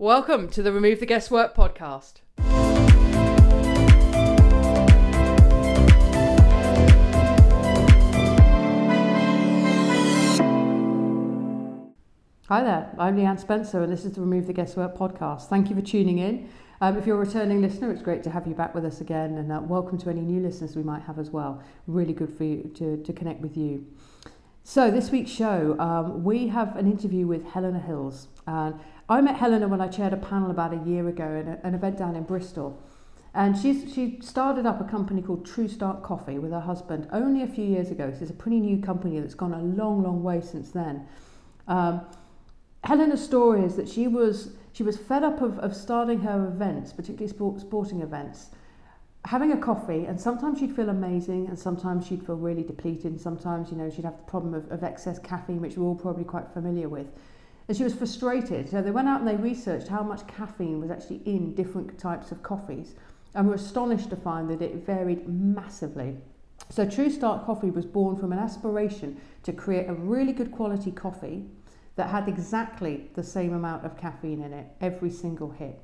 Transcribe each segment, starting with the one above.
Welcome to the Remove the Guesswork podcast. Hi there, I'm Leanne Spencer, and this is the Remove the Guesswork podcast. Thank you for tuning in. Um, if you're a returning listener, it's great to have you back with us again, and uh, welcome to any new listeners we might have as well. Really good for you to, to connect with you. So, this week's show, um, we have an interview with Helena Hills. And I met Helena when I chaired a panel about a year ago at an event down in Bristol. And she's, she started up a company called True Start Coffee with her husband only a few years ago. So it's a pretty new company that's gone a long, long way since then. Um, Helena's story is that she was she was fed up of, of starting her events, particularly sport, sporting events, having a coffee, and sometimes she'd feel amazing, and sometimes she'd feel really depleted, and sometimes, you know, she'd have the problem of, of excess caffeine, which we're all probably quite familiar with. And she was frustrated. So they went out and they researched how much caffeine was actually in different types of coffees, and were astonished to find that it varied massively. So True Start Coffee was born from an aspiration to create a really good quality coffee that had exactly the same amount of caffeine in it every single hit.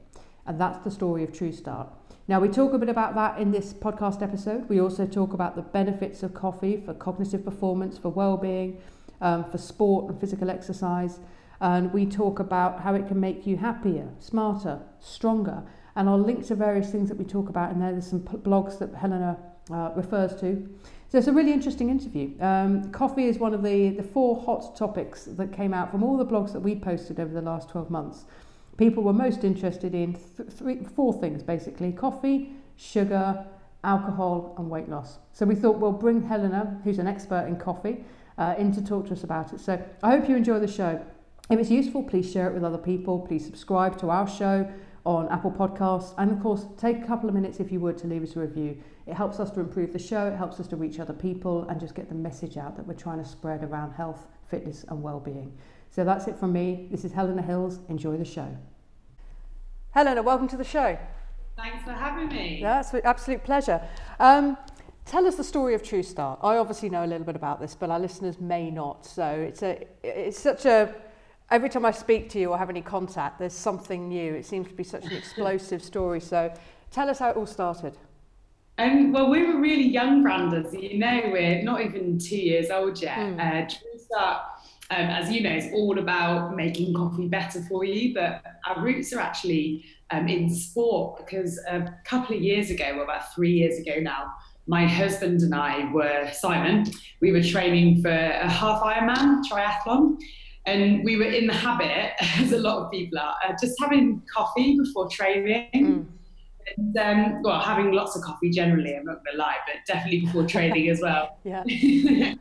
And that's the story of True Start. Now, we talk a bit about that in this podcast episode. We also talk about the benefits of coffee for cognitive performance, for well being, um, for sport and physical exercise. And we talk about how it can make you happier, smarter, stronger. And I'll link to various things that we talk about in there. There's some blogs that Helena uh, refers to. So it's a really interesting interview. Um, coffee is one of the, the four hot topics that came out from all the blogs that we posted over the last 12 months. People were most interested in th- three, four things basically coffee, sugar, alcohol, and weight loss. So we thought we'll bring Helena, who's an expert in coffee, uh, in to talk to us about it. So I hope you enjoy the show. If it's useful, please share it with other people. Please subscribe to our show on Apple Podcasts. And of course, take a couple of minutes if you would to leave us a review. It helps us to improve the show, it helps us to reach other people and just get the message out that we're trying to spread around health, fitness, and well-being. So that's it from me. This is Helena Hills. Enjoy the show. Helena, welcome to the show. Thanks for having me. Yeah, it's an absolute pleasure. Um, tell us the story of True Start. I obviously know a little bit about this, but our listeners may not. So it's a it's such a every time I speak to you or have any contact, there's something new. It seems to be such an explosive story. So tell us how it all started. Um, well, we were really young branders. You know, we're not even two years old yet. Mm. Uh, True Start, um, as you know, is all about making coffee better for you. But our roots are actually um, in sport because a couple of years ago, well, about three years ago now, my husband and I were Simon. We were training for a half Ironman triathlon. And we were in the habit, as a lot of people are, uh, just having coffee before training. Mm. And, um, well, having lots of coffee generally, I'm not going to lie, but definitely before training as well. yeah.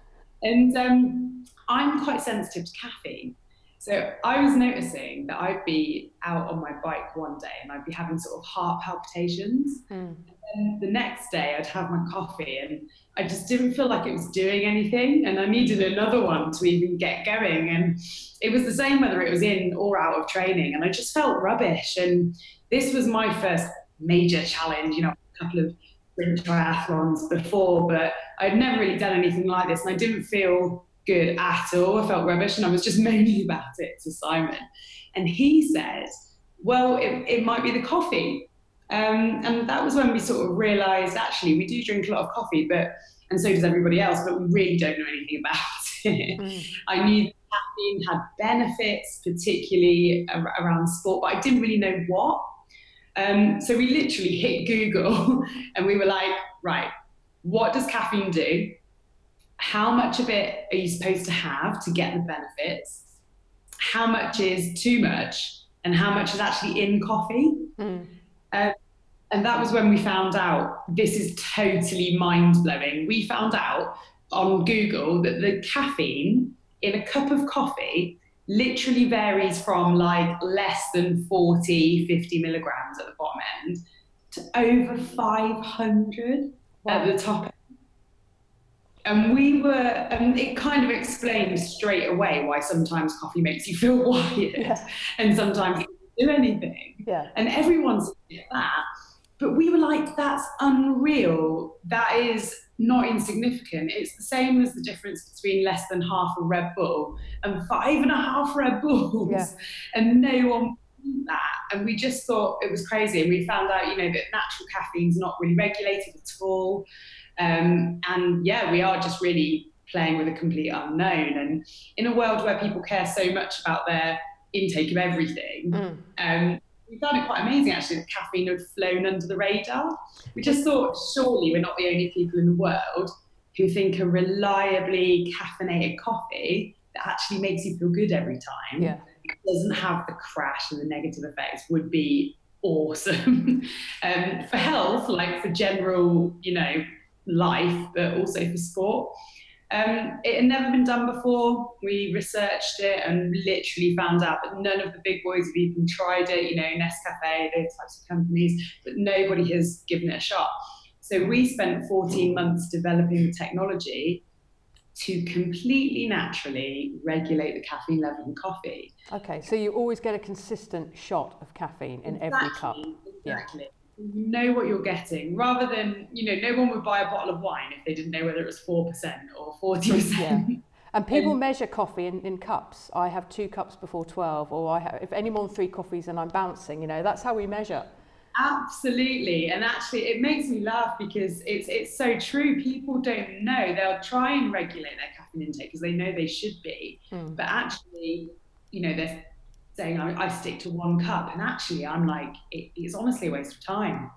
and um, I'm quite sensitive to caffeine. So I was noticing that I'd be out on my bike one day and I'd be having sort of heart palpitations. Mm. And the next day I'd have my coffee and I just didn't feel like it was doing anything. And I needed another one to even get going. And it was the same whether it was in or out of training. And I just felt rubbish. And this was my first major challenge, you know, a couple of sprint triathlons before, but I'd never really done anything like this. And I didn't feel good at all. I felt rubbish. And I was just moaning about it to Simon. And he said, well, it, it might be the coffee. Um, and that was when we sort of realized actually we do drink a lot of coffee, but and so does everybody else, but we really don't know anything about it. Mm. I knew caffeine had benefits, particularly around sport, but I didn't really know what. Um, so we literally hit Google and we were like, right, what does caffeine do? How much of it are you supposed to have to get the benefits? How much is too much? And how much is actually in coffee? Mm. Um, and that was when we found out this is totally mind blowing. We found out on Google that the caffeine in a cup of coffee literally varies from like less than 40, 50 milligrams at the bottom end to over 500 wow. at the top. And we were, and it kind of explained straight away why sometimes coffee makes you feel wired yeah. and sometimes it doesn't do anything. Yeah. And everyone's that. But we were like, that's unreal. That is not insignificant. It's the same as the difference between less than half a Red Bull and five and a half Red Bulls. Yeah. And no one that. and we just thought it was crazy. And we found out, you know, that natural caffeine's not really regulated at all. Um, and yeah, we are just really playing with a complete unknown. And in a world where people care so much about their intake of everything, mm. um, we found it quite amazing actually that caffeine had flown under the radar. We just thought, surely we're not the only people in the world who think a reliably caffeinated coffee that actually makes you feel good every time yeah. doesn't have the crash and the negative effects would be awesome um, for health, like for general, you know, life, but also for sport. Um, it had never been done before. We researched it and literally found out that none of the big boys have even tried it, you know, Nescafe, those types of companies, but nobody has given it a shot. So we spent 14 months developing the technology to completely naturally regulate the caffeine level in coffee. Okay, so you always get a consistent shot of caffeine in exactly, every cup. Exactly. Yeah you know what you're getting rather than you know no one would buy a bottle of wine if they didn't know whether it was 4% or 40% yeah. and people measure coffee in, in cups. I have two cups before 12 or i have if any more than three coffees and i'm bouncing you know that's how we measure. Absolutely. And actually it makes me laugh because it's it's so true. People don't know. They'll try and regulate their caffeine intake because they know they should be. Mm. but actually you know they're saying I, I, stick to one cup. And actually, I'm like, it, it's honestly a waste of time.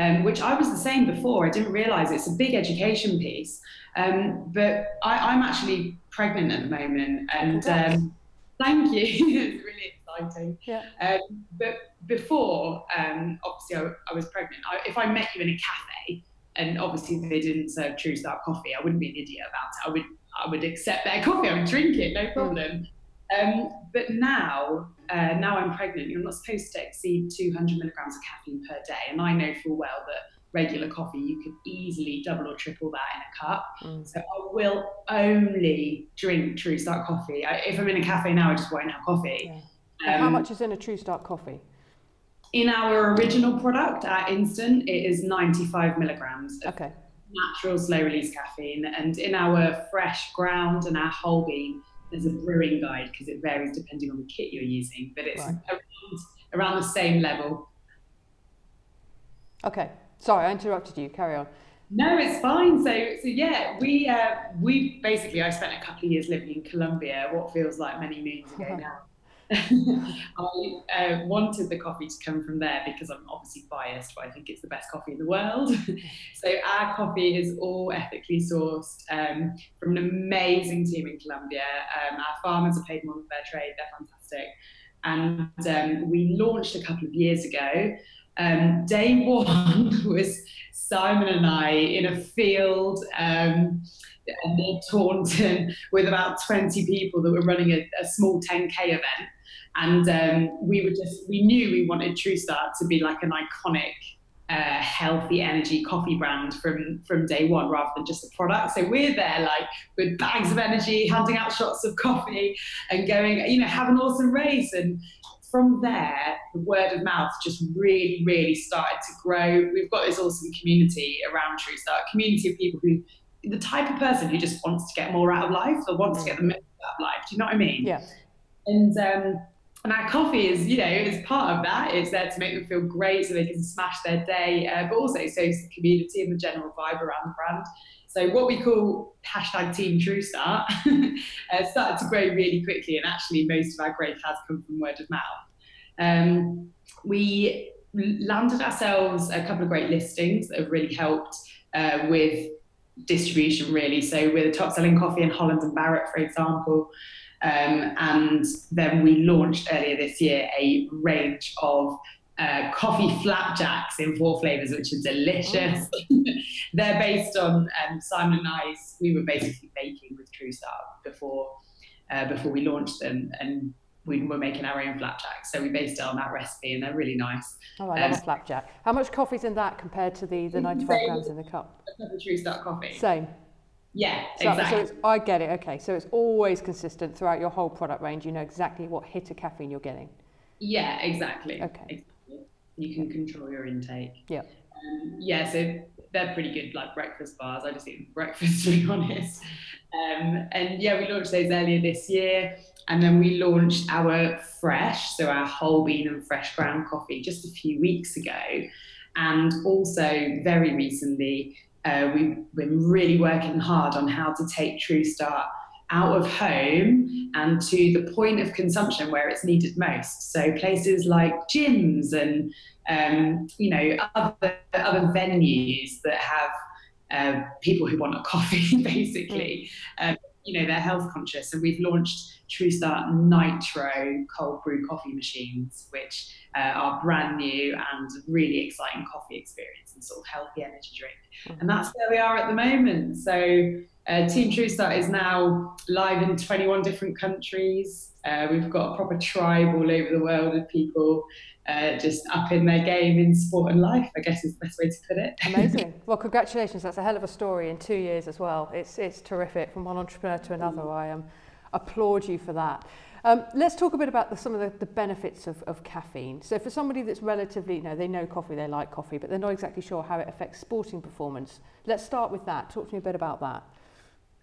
Um, which I was the same before. I didn't realize it's a big education piece. Um, but I, am actually pregnant at the moment. And um, thank you. it's really exciting. Yeah. Um, but before, um, obviously, I, I, was pregnant. I, if I met you in a cafe, and obviously they didn't serve True Start coffee, I wouldn't be an idiot about it. I would I would accept their coffee. I would drink it, no problem. Um, but now, uh, now I'm pregnant, you're not supposed to exceed 200 milligrams of caffeine per day. And I know full well that regular coffee, you could easily double or triple that in a cup. Mm. So I will only drink True Start coffee. I, if I'm in a cafe now, I just won't have coffee. Yeah. Um, how much is in a True Start coffee? In our original product at Instant, it is 95 milligrams. okay. Natural slow release caffeine. And in our fresh ground and our whole bean, there's a brewing guide because it varies depending on the kit you're using, but it's right. around, around the same level. Okay, sorry, I interrupted you. Carry on. No, it's fine. So, so yeah, we uh, we basically I spent a couple of years living in Colombia, what feels like many moons ago now. I uh, wanted the coffee to come from there because I'm obviously biased, but I think it's the best coffee in the world. so our coffee is all ethically sourced um, from an amazing team in Colombia. Um, our farmers are paid more than fair trade; they're fantastic. And um, we launched a couple of years ago. Um, day one was Simon and I in a field um, near Taunton with about 20 people that were running a, a small 10k event and um, we were just, we knew we wanted True Start to be like an iconic, uh, healthy energy coffee brand from from day one rather than just a product. So we're there like with bags of energy, handing out shots of coffee and going, you know, have an awesome race. And from there, the word of mouth just really, really started to grow. We've got this awesome community around True Start, a community of people who, the type of person who just wants to get more out of life or wants to get the most out of life. Do you know what I mean? Yeah. And um, and our coffee is, you know, is part of that. It's there to make them feel great so they can smash their day, uh, but also so the community and the general vibe around the brand. So what we call hashtag Team True Start uh, started to grow really quickly, and actually most of our growth has come from word of mouth. Um, we landed ourselves a couple of great listings that have really helped uh, with distribution, really. So we're the top selling coffee in Holland and Barrett, for example. Um, and then we launched earlier this year a range of uh, coffee flapjacks in four flavors, which are delicious. Oh. They're based on um, Simon and I's. We were basically baking with True Start before uh, before we launched them, and we were making our own flapjacks. So we based it on that recipe, and they're really nice. Oh, I love um, flapjack. How much coffee's in that compared to the the 95 grams in the cup? A True Start coffee. Same. Yeah, so, exactly. So I get it. Okay, so it's always consistent throughout your whole product range. You know exactly what hit of caffeine you're getting. Yeah, exactly. Okay. Exactly. You can control your intake. Yeah. Um, yeah, so they're pretty good, like breakfast bars. I just eat breakfast to be honest. Um, and yeah, we launched those earlier this year. And then we launched our fresh, so our whole bean and fresh ground coffee just a few weeks ago. And also, very recently, uh, we've been really working hard on how to take True Start out of home and to the point of consumption where it's needed most. So places like gyms and um, you know other other venues that have uh, people who want a coffee, basically. Um, you know they're health conscious, and we've launched True Start Nitro cold brew coffee machines, which uh, are brand new and really exciting coffee experience and sort of healthy energy drink. Mm-hmm. And that's where we are at the moment. So uh, Team True Start is now live in 21 different countries. Uh, we've got a proper tribe all over the world of people uh, just up in their game in sport and life, I guess is the best way to put it. Amazing. Well, congratulations. That's a hell of a story in two years as well. It's, it's terrific from one entrepreneur to another. I um, applaud you for that. Um, let's talk a bit about the, some of the, the benefits of, of caffeine. So for somebody that's relatively, you know, they know coffee, they like coffee, but they're not exactly sure how it affects sporting performance. Let's start with that. Talk to me a bit about that.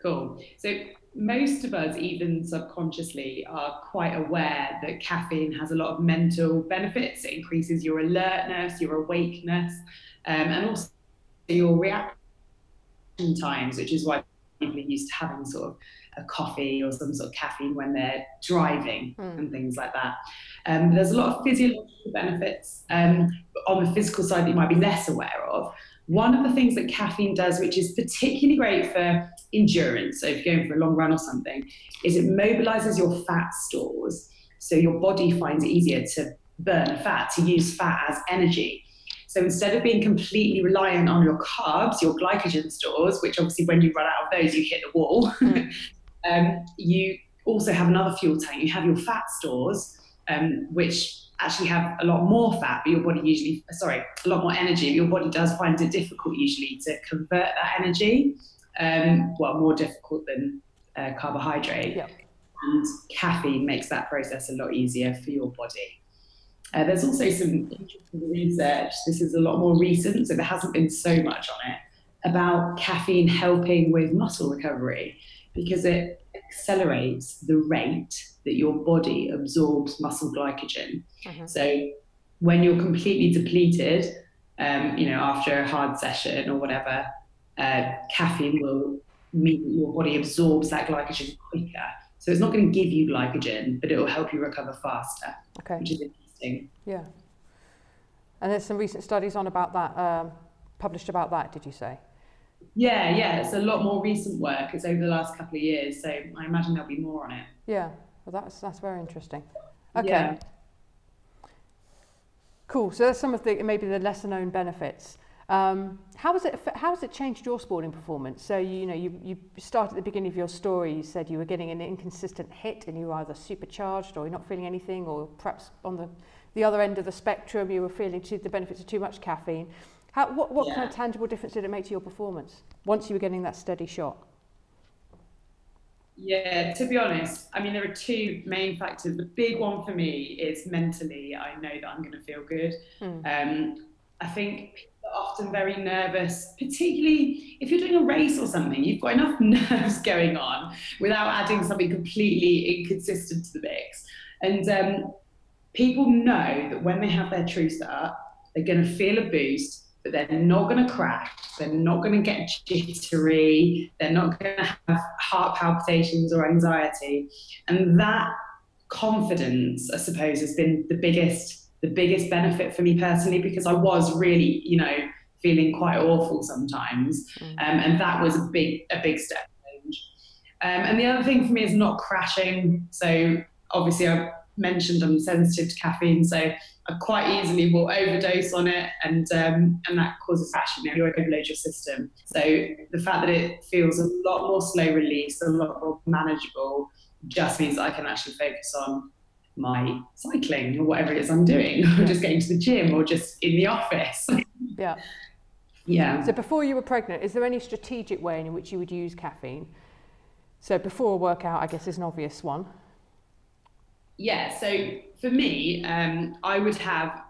Cool. So most of us, even subconsciously, are quite aware that caffeine has a lot of mental benefits. It increases your alertness, your awakeness, um, and also your reaction times, which is why people are used to having sort of a coffee or some sort of caffeine when they're driving mm. and things like that. Um, there's a lot of physiological benefits um, on the physical side that you might be less aware of. One of the things that caffeine does, which is particularly great for endurance, so if you're going for a long run or something, is it mobilizes your fat stores. So your body finds it easier to burn fat, to use fat as energy. So instead of being completely reliant on your carbs, your glycogen stores, which obviously when you run out of those, you hit the wall, mm. um, you also have another fuel tank. You have your fat stores, um, which actually have a lot more fat, but your body usually, sorry, a lot more energy. Your body does find it difficult usually to convert that energy. Um, well, more difficult than uh, carbohydrate. Yep. And caffeine makes that process a lot easier for your body. Uh, there's also some interesting research. This is a lot more recent, so there hasn't been so much on it about caffeine helping with muscle recovery because it accelerates the rate that your body absorbs muscle glycogen. Mm-hmm. So when you're completely depleted, um, you know, after a hard session or whatever, uh, caffeine will mean that your body absorbs that glycogen quicker. So it's not going to give you glycogen, but it will help you recover faster, okay. which is interesting. Yeah. And there's some recent studies on about that, um, published about that, did you say? Yeah, yeah, it's a lot more recent work. It's over the last couple of years, so I imagine there'll be more on it. Yeah, well, that's that's very interesting. Okay. Yeah. Cool. So that's some of the maybe the lesser known benefits. Um, how has it how has it changed your sporting performance? So you, you know you you started at the beginning of your story. You said you were getting an inconsistent hit, and you were either supercharged, or you're not feeling anything, or perhaps on the the other end of the spectrum, you were feeling too, the benefits of too much caffeine. How, what what yeah. kind of tangible difference did it make to your performance once you were getting that steady shot? Yeah, to be honest, I mean, there are two main factors. The big one for me is mentally, I know that I'm going to feel good. Mm. Um, I think people are often very nervous, particularly if you're doing a race or something, you've got enough nerves going on without adding something completely inconsistent to the mix. And um, people know that when they have their true start, they're going to feel a boost but they're not going to crash. They're not going to get jittery. They're not going to have heart palpitations or anxiety. And that confidence, I suppose, has been the biggest the biggest benefit for me personally because I was really, you know, feeling quite awful sometimes, mm. um, and that was a big a big step change. Um, and the other thing for me is not crashing. So obviously, I mentioned I'm sensitive to caffeine, so I quite easily will overdose on it, and um, and that causes actually you overload your system. So the fact that it feels a lot more slow release, a lot more manageable, just means that I can actually focus on my cycling or whatever it is I'm doing, or just getting to the gym, or just in the office. yeah. Yeah. So before you were pregnant, is there any strategic way in which you would use caffeine? So before a workout, I guess is an obvious one. Yeah, so for me, um, I would have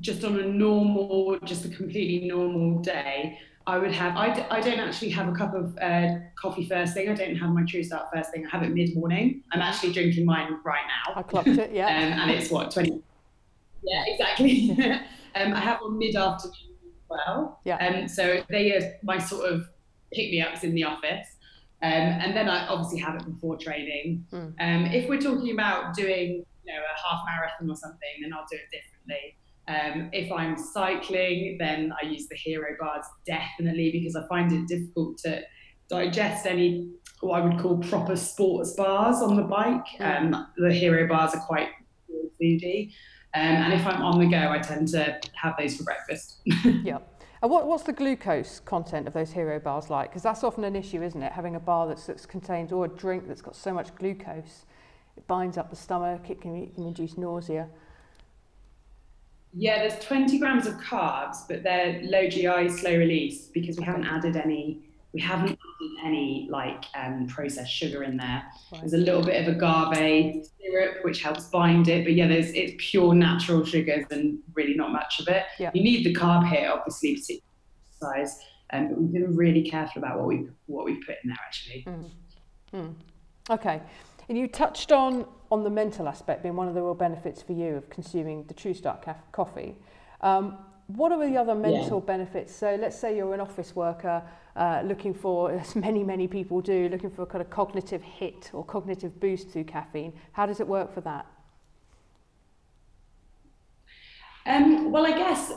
just on a normal, just a completely normal day, I would have, I d- I don't actually have a cup of uh, coffee first thing. I don't have my True Start first thing. I have it mid morning. I'm actually drinking mine right now. I clocked it, yeah. um, and it's what, 20? Yeah, exactly. um, I have one mid afternoon as well. Yeah. Um, so they are my sort of pick me ups in the office. Um, and then I obviously have it before training. Mm. Um, if we're talking about doing, you know, a half marathon or something, then I'll do it differently. Um, if I'm cycling, then I use the hero bars definitely because I find it difficult to digest any what I would call proper sports bars on the bike. Um, the hero bars are quite foody. Um, and if I'm on the go, I tend to have those for breakfast. yeah. And what, what's the glucose content of those hero bars like? Because that's often an issue, isn't it? Having a bar that's, that's contains or a drink that's got so much glucose, it binds up the stomach, it can, it can induce nausea. Yeah, there's 20 grams of carbs, but they're low GI, slow release because we haven't added any. We haven't any like um, processed sugar in there. Right. There's a little bit of agave syrup which helps bind it, but yeah, there's it's pure natural sugars and really not much of it. Yeah. You need the carb here, obviously, particularly size, um, but we've been really careful about what we what we put in there actually. Mm. Mm. Okay. And you touched on on the mental aspect being one of the real benefits for you of consuming the True Start coffee. Um, what are the other mental yeah. benefits? So let's say you're an office worker uh, looking for, as many, many people do, looking for a kind of cognitive hit or cognitive boost through caffeine. How does it work for that? Um, well, I guess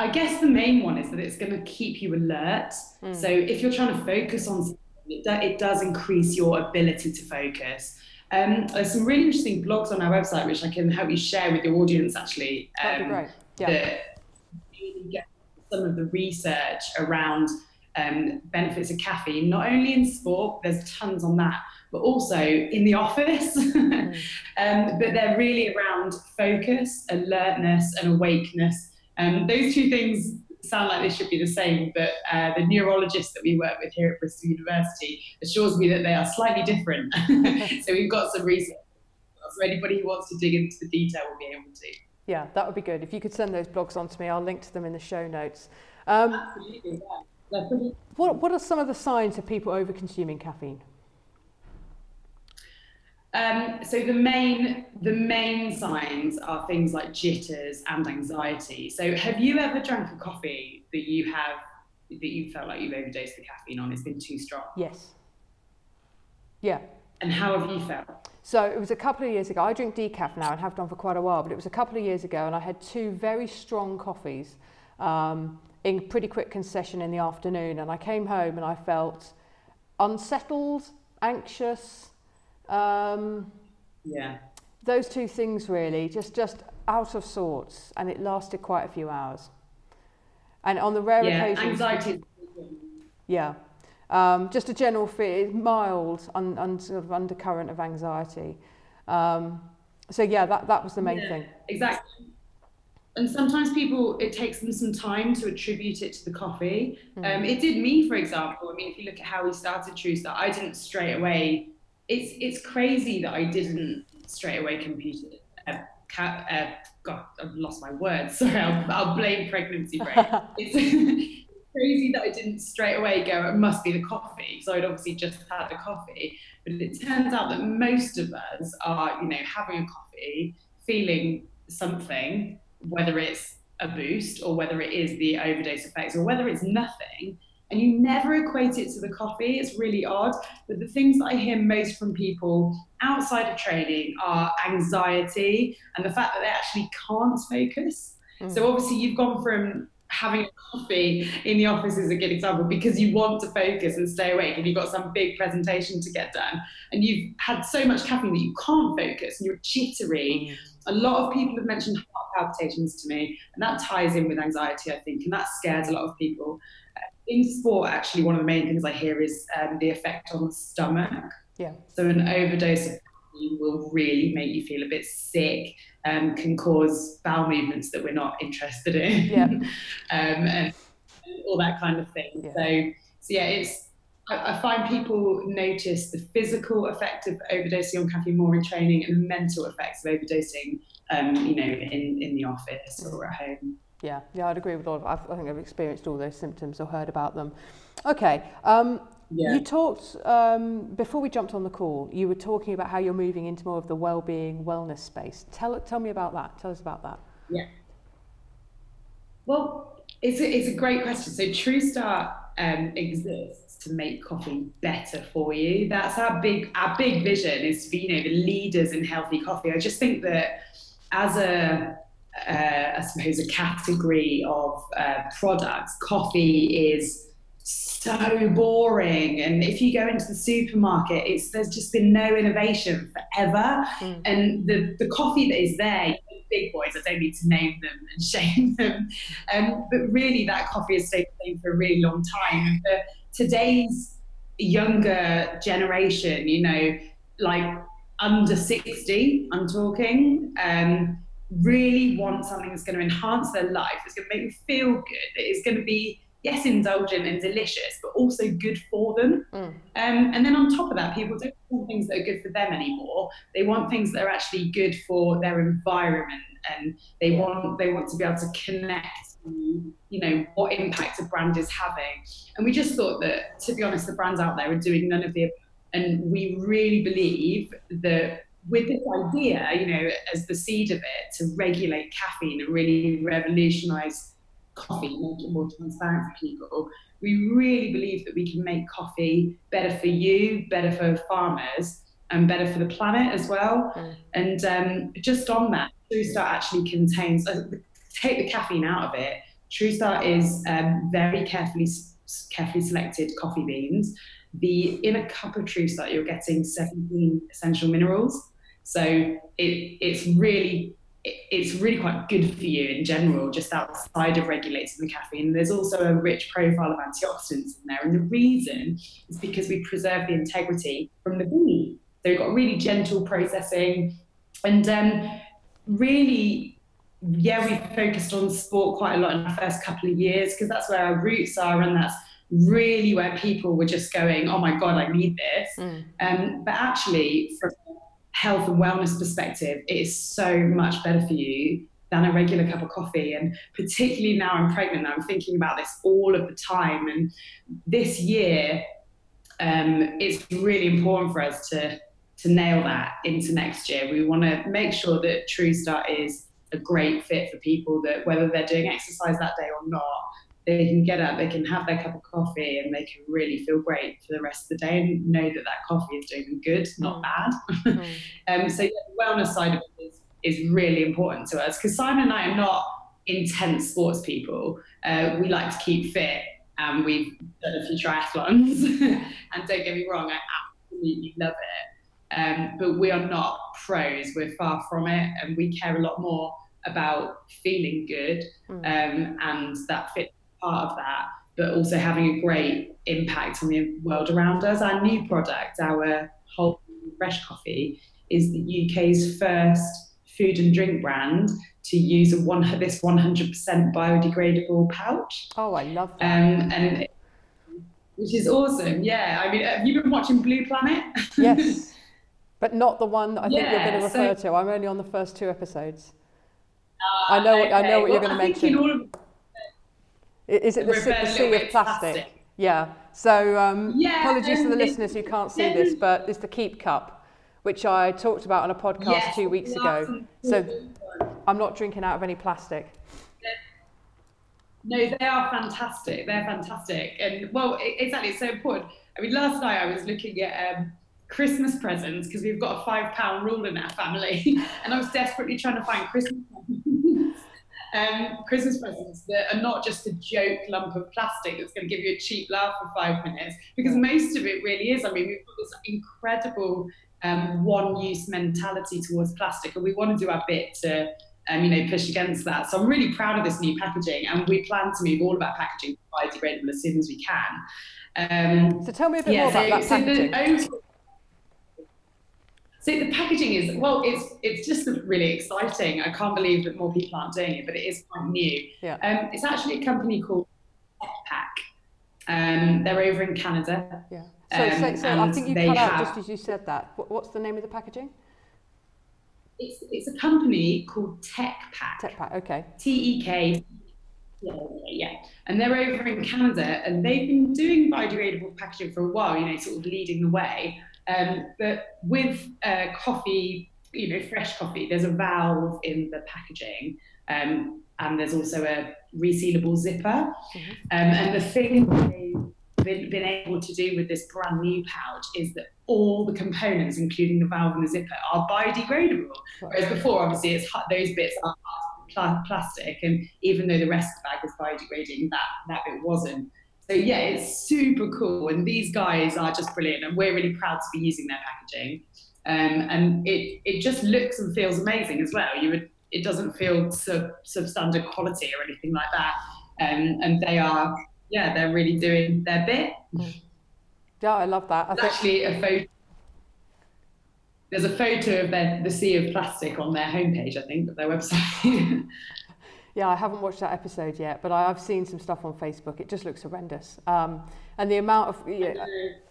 I guess the main one is that it's going to keep you alert. Mm. So if you're trying to focus on something, it, do, it does increase your ability to focus. Um, there's some really interesting blogs on our website which I can help you share with your audience actually. Um, That'd be um, great. Yeah. Get some of the research around um, benefits of caffeine, not only in sport, there's tons on that, but also in the office. mm. um, but they're really around focus, alertness, and awakeness. Um, those two things sound like they should be the same, but uh, the neurologist that we work with here at Bristol University assures me that they are slightly different. so we've got some research. So anybody who wants to dig into the detail will be able to. Yeah, that would be good. If you could send those blogs on to me, I'll link to them in the show notes. Um, Absolutely, yeah. What, what are some of the signs of people over consuming caffeine? Um, so the main the main signs are things like jitters and anxiety. So have you ever drank a coffee that you have that you felt like you've overdosed the caffeine on? It's been too strong. Yes. Yeah. And how have you felt? So it was a couple of years ago. I drink decaf now and have done for quite a while, but it was a couple of years ago, and I had two very strong coffees um, in pretty quick concession in the afternoon, and I came home and I felt unsettled, anxious, um, yeah. Those two things really, just just out of sorts, and it lasted quite a few hours. And on the rare yeah, occasions, anxiety. Yeah, um, just a general fear, mild un, un, sort of undercurrent of anxiety. Um, so yeah, that that was the main yeah, thing. Exactly. And sometimes people, it takes them some time to attribute it to the coffee. Mm. Um, it did me, for example. I mean, if you look at how we started True Start, I didn't straight away it's it's crazy that I didn't straight away compute it. Uh, uh, God, I've lost my words. Sorry, I'll, I'll blame pregnancy brain. it's crazy that I didn't straight away go, it must be the coffee. So I'd obviously just had a coffee. But it turns out that most of us are, you know, having a coffee, feeling something, whether it's a boost or whether it is the overdose effects or whether it's nothing and you never equate it to the coffee. It's really odd. But the things that I hear most from people outside of training are anxiety and the fact that they actually can't focus. Mm. So obviously you've gone from having a coffee in the office is a good example because you want to focus and stay awake and you've got some big presentation to get done and you've had so much caffeine that you can't focus and you're jittery. Mm. A lot of people have mentioned heart palpitations to me and that ties in with anxiety, I think, and that scares a lot of people in sport, actually, one of the main things I hear is um, the effect on the stomach. Yeah. So an overdose of caffeine will really make you feel a bit sick, um, can cause bowel movements that we're not interested in, yeah. um, and, all that kind of thing. Yeah. So, so yeah, it's I, I, find people notice the physical effect of overdosing on caffeine more in training and the mental effects of overdosing, um, you know, in in the office or at home. Yeah, yeah, I'd agree with all of I think I've experienced all those symptoms or heard about them. Okay. Um, yeah. You talked um, before we jumped on the call. You were talking about how you're moving into more of the well-being, wellness space. Tell tell me about that. Tell us about that. Yeah. Well, it's a, it's a great question. So True Start um, exists to make coffee better for you. That's our big our big vision is to be you know the leaders in healthy coffee. I just think that as a uh, I suppose a category of uh, products, coffee is so boring. And if you go into the supermarket, it's there's just been no innovation forever. Mm. And the, the coffee that is there, big boys, I don't need to name them and shame them. Um, but really, that coffee has stayed the same for a really long time. And today's younger generation, you know, like under 60, I'm talking, um, really want something that's going to enhance their life, it's going to make them feel good, it's going to be yes, indulgent and delicious, but also good for them. Mm. Um, and then on top of that, people don't want things that are good for them anymore. They want things that are actually good for their environment, and they want they want to be able to connect. To, you know what impact a brand is having, and we just thought that, to be honest, the brands out there are doing none of the, and we really believe that with this idea, you know, as the seed of it, to regulate caffeine and really revolutionize coffee, make it more transparent for people. We really believe that we can make coffee better for you, better for farmers, and better for the planet as well. Mm. And um, just on that, True Start actually contains, uh, take the caffeine out of it. True Start is um, very carefully carefully selected coffee beans. The in a cup of True Start, you're getting 17 essential minerals. So it, it's really it's really quite good for you in general, just outside of regulating the caffeine. There's also a rich profile of antioxidants in there. And the reason is because we preserve the integrity from the bean. So we've got really gentle processing. And um, really, yeah, we focused on sport quite a lot in the first couple of years because that's where our roots are and that's really where people were just going, oh my God, I need this. Mm. Um, but actually, from health and wellness perspective, it is so much better for you than a regular cup of coffee. And particularly now I'm pregnant, I'm thinking about this all of the time. And this year, um, it's really important for us to to nail that into next year. We want to make sure that True Start is a great fit for people that whether they're doing exercise that day or not, they can get up, they can have their cup of coffee, and they can really feel great for the rest of the day and know that that coffee is doing them good, not mm. bad. Mm. um, so yeah, the wellness side of it is, is really important to us because Simon and I are not intense sports people. Uh, we like to keep fit, and we've done a few triathlons. and don't get me wrong, I absolutely love it. Um, but we are not pros. We're far from it, and we care a lot more about feeling good mm. um, and that fit part of that, but also having a great impact on the world around us. Our new product, our whole fresh coffee, is the UK's first food and drink brand to use a one this 100% biodegradable pouch. Oh, I love that. Um, and it, which is awesome. Yeah, I mean, have you been watching Blue Planet? yes, but not the one that I think yeah, you're going to refer so, to. I'm only on the first two episodes. Uh, I know. What, I know what well, you're going to mention. Is it the, the sea of plastic? plastic? Yeah. So um, yeah, apologies to the listeners who can't see this, but it's the Keep Cup, which I talked about on a podcast yes, two weeks ago. So I'm not drinking out of any plastic. No, they are fantastic. They're fantastic, and well, exactly. It's so important. I mean, last night I was looking at um, Christmas presents because we've got a five pound rule in our family, and I was desperately trying to find Christmas presents um, Christmas presents that are not just a joke lump of plastic that's going to give you a cheap laugh for five minutes, because most of it really is. I mean, we've got this incredible um, one-use mentality towards plastic, and we want to do our bit to, um, you know, push against that. So I'm really proud of this new packaging, and we plan to move all of our packaging to biodegradable as soon as we can. Um, so tell me a bit yeah, more about so, that packaging. So so the packaging is well, it's it's just really exciting. I can't believe that more people aren't doing it, but it is quite new. Yeah. Um, it's actually a company called Pack. Um, they're over in Canada. Yeah. So, um, so, so I think you cut out just as you said that. What's the name of the packaging? It's it's a company called Tech Pack. Tech Pack. Okay. T E K Yeah, yeah, And they're over in Canada and they've been doing biodegradable packaging for a while, you know, sort of leading the way. Um, but with uh, coffee, you know, fresh coffee, there's a valve in the packaging um, and there's also a resealable zipper. Mm-hmm. Um, and the thing they've been, been able to do with this brand new pouch is that all the components, including the valve and the zipper, are biodegradable. Whereas before, obviously, it's those bits are plastic, and even though the rest of the bag is biodegrading, that that bit wasn't. So yeah, it's super cool, and these guys are just brilliant, and we're really proud to be using their packaging. Um, and it it just looks and feels amazing as well. You would it doesn't feel sub substandard quality or anything like that. Um, and they are yeah, they're really doing their bit. Yeah, I love that. I think... actually a photo there's a photo of their, the sea of plastic on their homepage, I think, of their website. yeah, I haven't watched that episode yet, but I, have seen some stuff on Facebook. It just looks horrendous. Um, and the amount of, yeah,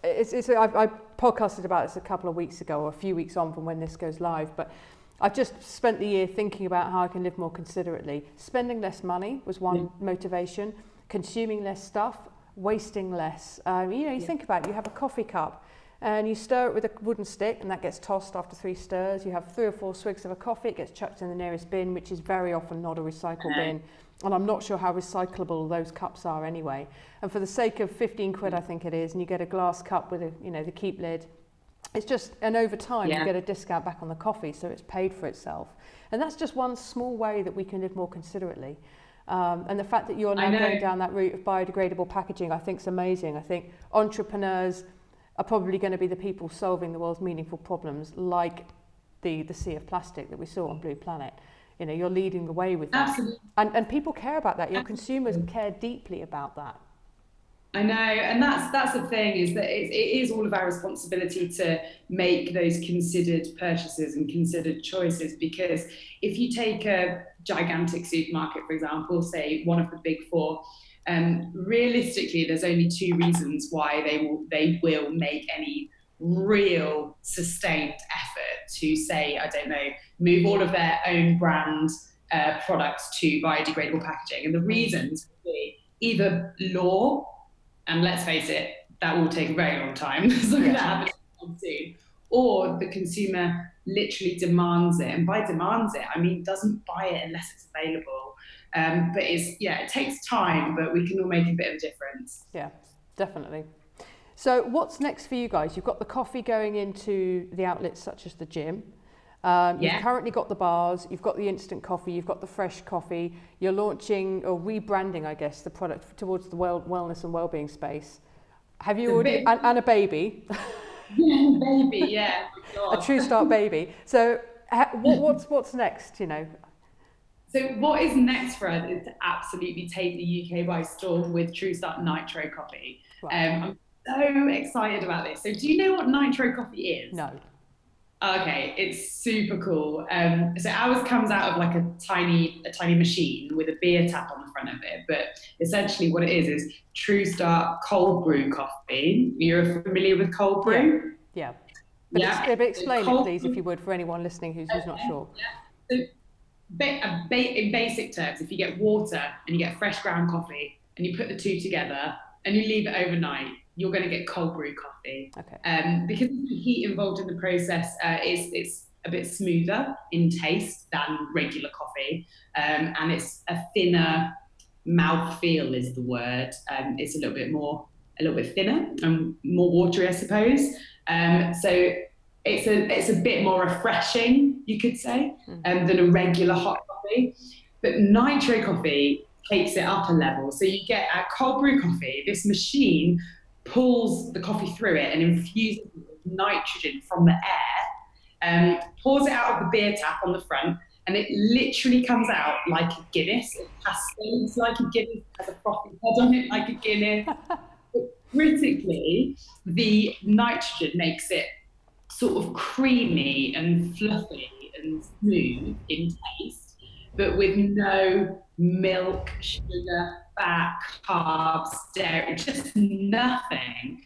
it's, it's, I, I podcasted about this a couple of weeks ago, or a few weeks on from when this goes live, but I've just spent the year thinking about how I can live more considerately. Spending less money was one yeah. motivation, consuming less stuff, wasting less. Um, you know, you yeah. think about it, you have a coffee cup and you stir it with a wooden stick and that gets tossed after three stirs. You have three or four swigs of a coffee, it gets chucked in the nearest bin, which is very often not a recycle bin. And I'm not sure how recyclable those cups are anyway. And for the sake of 15 quid, I think it is, and you get a glass cup with a, you know, the keep lid, it's just, and over time yeah. you get a discount back on the coffee, so it's paid for itself. And that's just one small way that we can live more considerately. Um, and the fact that you're now going down that route of biodegradable packaging, I think is amazing. I think entrepreneurs, are probably going to be the people solving the world's meaningful problems, like the, the sea of plastic that we saw on Blue Planet. You know, you're leading the way with that. Absolutely. And, and people care about that. Your Absolutely. consumers care deeply about that. I know, and that's that's the thing is that it, it is all of our responsibility to make those considered purchases and considered choices. Because if you take a gigantic supermarket, for example, say one of the big four, um, realistically, there's only two reasons why they will they will make any real sustained effort to say, I don't know, move all of their own brand uh, products to biodegradable packaging. And the reasons will be either law, and let's face it, that will take a very long time, so yeah. that happens soon, or the consumer literally demands it. And by demands it, I mean doesn't buy it unless it's available um, but it's yeah, it takes time, but we can all make a bit of a difference. Yeah, definitely. So what's next for you guys? You've got the coffee going into the outlets such as the gym. Um, yeah. You've currently got the bars, you've got the instant coffee, you've got the fresh coffee. You're launching or rebranding, I guess, the product towards the well, wellness and well-being space. Have you the already and, and, a baby? yeah, baby, yeah. a true start baby. So, ha, what, what's what's next? You know, so what is next for us is to absolutely take the UK by storm with True Start Nitro Coffee. Wow. Um, I'm so excited about this. So do you know what Nitro Coffee is? No. Okay, it's super cool. Um, so ours comes out of like a tiny, a tiny machine with a beer tap on the front of it. But essentially, what it is is True Start cold brew coffee. You're familiar with cold brew? Yeah. yeah. But, yeah. but explain it, please, if you would, for anyone listening who's, who's not sure. Yeah. So ba- ba- in basic terms, if you get water and you get fresh ground coffee and you put the two together and you leave it overnight, you're going to get cold brew coffee. Okay. Um, because the heat involved in the process uh, is it's a bit smoother in taste than regular coffee, um, and it's a thinner mouth feel is the word. Um, it's a little bit more a little bit thinner and more watery, I suppose. Um, so it's a it's a bit more refreshing, you could say, mm. um, than a regular hot coffee. But nitro coffee takes it up a level. So you get a cold brew coffee. This machine pulls the coffee through it and infuses nitrogen from the air, um, pours it out of the beer tap on the front, and it literally comes out like a Guinness. It cascades like a Guinness, has a frothy head on it like a Guinness. but critically, the nitrogen makes it sort of creamy and fluffy and smooth in taste, but with no milk, sugar, fat, carbs, dairy, just nothing.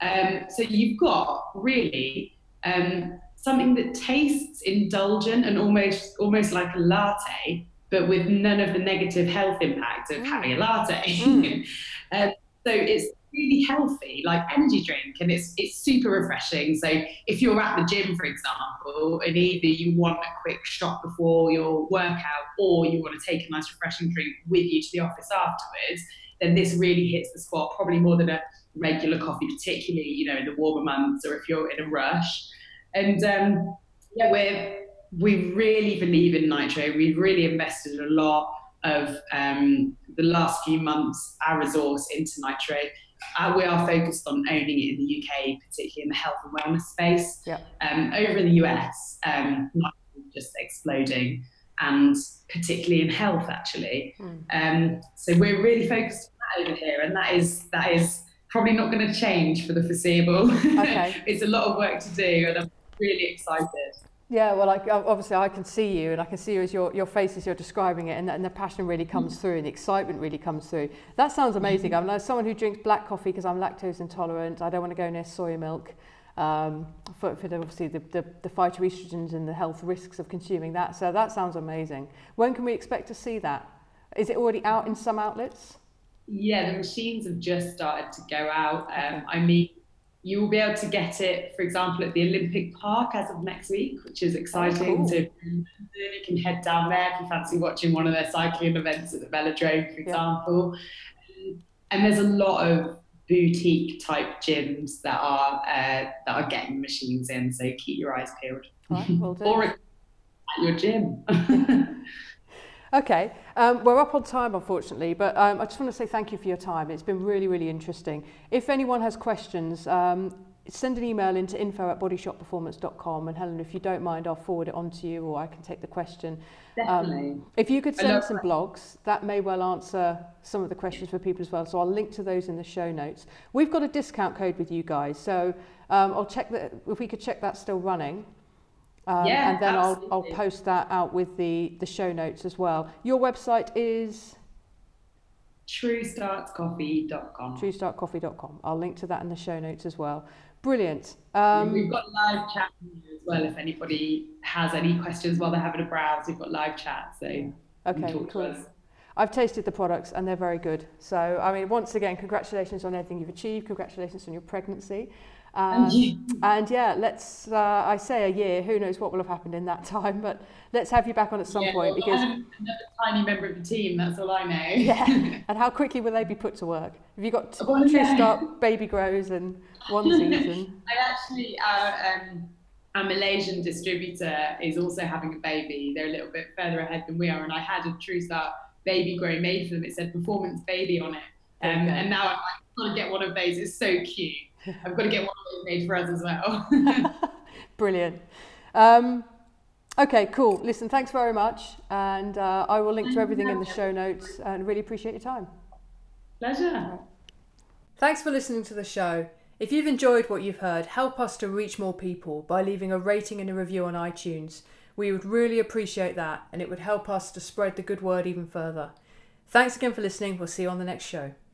Um, so you've got really um, something that tastes indulgent and almost almost like a latte, but with none of the negative health impact of mm. having a latte. Mm. um, so it's really healthy, like energy drink, and it's it's super refreshing. So if you're at the gym, for example, and either you want a quick shot before your workout, or you want to take a nice refreshing drink with you to the office afterwards, then this really hits the spot, probably more than a regular coffee, particularly you know in the warmer months or if you're in a rush. And um, yeah, we're we really believe in Nitro. We've really invested a lot of um, the last few months our resource into Nitro. Uh, we are focused on owning it in the UK, particularly in the health and wellness space. Yep. Um, over in the US, um, just exploding, and particularly in health, actually. Mm. Um, so we're really focused on that over here, and that is that is probably not going to change for the foreseeable. Okay. it's a lot of work to do, and I'm really excited. Yeah, well, like obviously I can see you, and I can see you as your, your face as you're describing it, and, and the passion really comes through, and the excitement really comes through. That sounds amazing. I'm like someone who drinks black coffee because I'm lactose intolerant. I don't want to go near soy milk. Um, for, for the, obviously the, the, the phytoestrogens and the health risks of consuming that. So that sounds amazing. When can we expect to see that? Is it already out in some outlets? Yeah, the machines have just started to go out. Um, I mean, you will be able to get it, for example, at the Olympic Park as of next week, which is exciting. Oh, cool. So you can head down there if you fancy watching one of their cycling events at the Velodrome, for example. Yeah. And there's a lot of boutique type gyms that are uh, that are getting machines in. So keep your eyes peeled. Right, or at your gym. Okay, um, we're up on time, unfortunately, but um, I just want to say thank you for your time. It's been really, really interesting. If anyone has questions, um, send an email into info at bodyshopperformance.com and Helen, if you don't mind, I'll forward it on to you or I can take the question. Definitely. Um, if you could send some blogs, that may well answer some of the questions for people as well. So I'll link to those in the show notes. We've got a discount code with you guys, so um, I'll check that if we could check that's still running. Um, yeah, and then I'll, I'll post that out with the, the show notes as well. Your website is? truestartscoffee.com. Truestartcoffee.com. I'll link to that in the show notes as well. Brilliant. Um, we've got live chat as well. If anybody has any questions while they're having a browse, we've got live chat. So okay, cool. I've tasted the products and they're very good. So, I mean, once again, congratulations on everything you've achieved. Congratulations on your pregnancy. Um, and yeah, let's, uh, I say a year, who knows what will have happened in that time, but let's have you back on at some yeah, point well, because. another tiny member of the team, that's all I know. yeah. And how quickly will they be put to work? Have you got well, True yeah. Start, Baby Grows, and one season? I actually, uh, um, our Malaysian distributor is also having a baby. They're a little bit further ahead than we are, and I had a True Start baby grow made for them. It said performance baby on it. Um, okay. And now I'm like, to get one of those. It's so cute. I've got to get one of those made for us as well. Brilliant. Um, okay, cool. Listen, thanks very much. And uh, I will link to everything in the show notes and really appreciate your time. Pleasure. Thanks for listening to the show. If you've enjoyed what you've heard, help us to reach more people by leaving a rating and a review on iTunes. We would really appreciate that and it would help us to spread the good word even further. Thanks again for listening. We'll see you on the next show.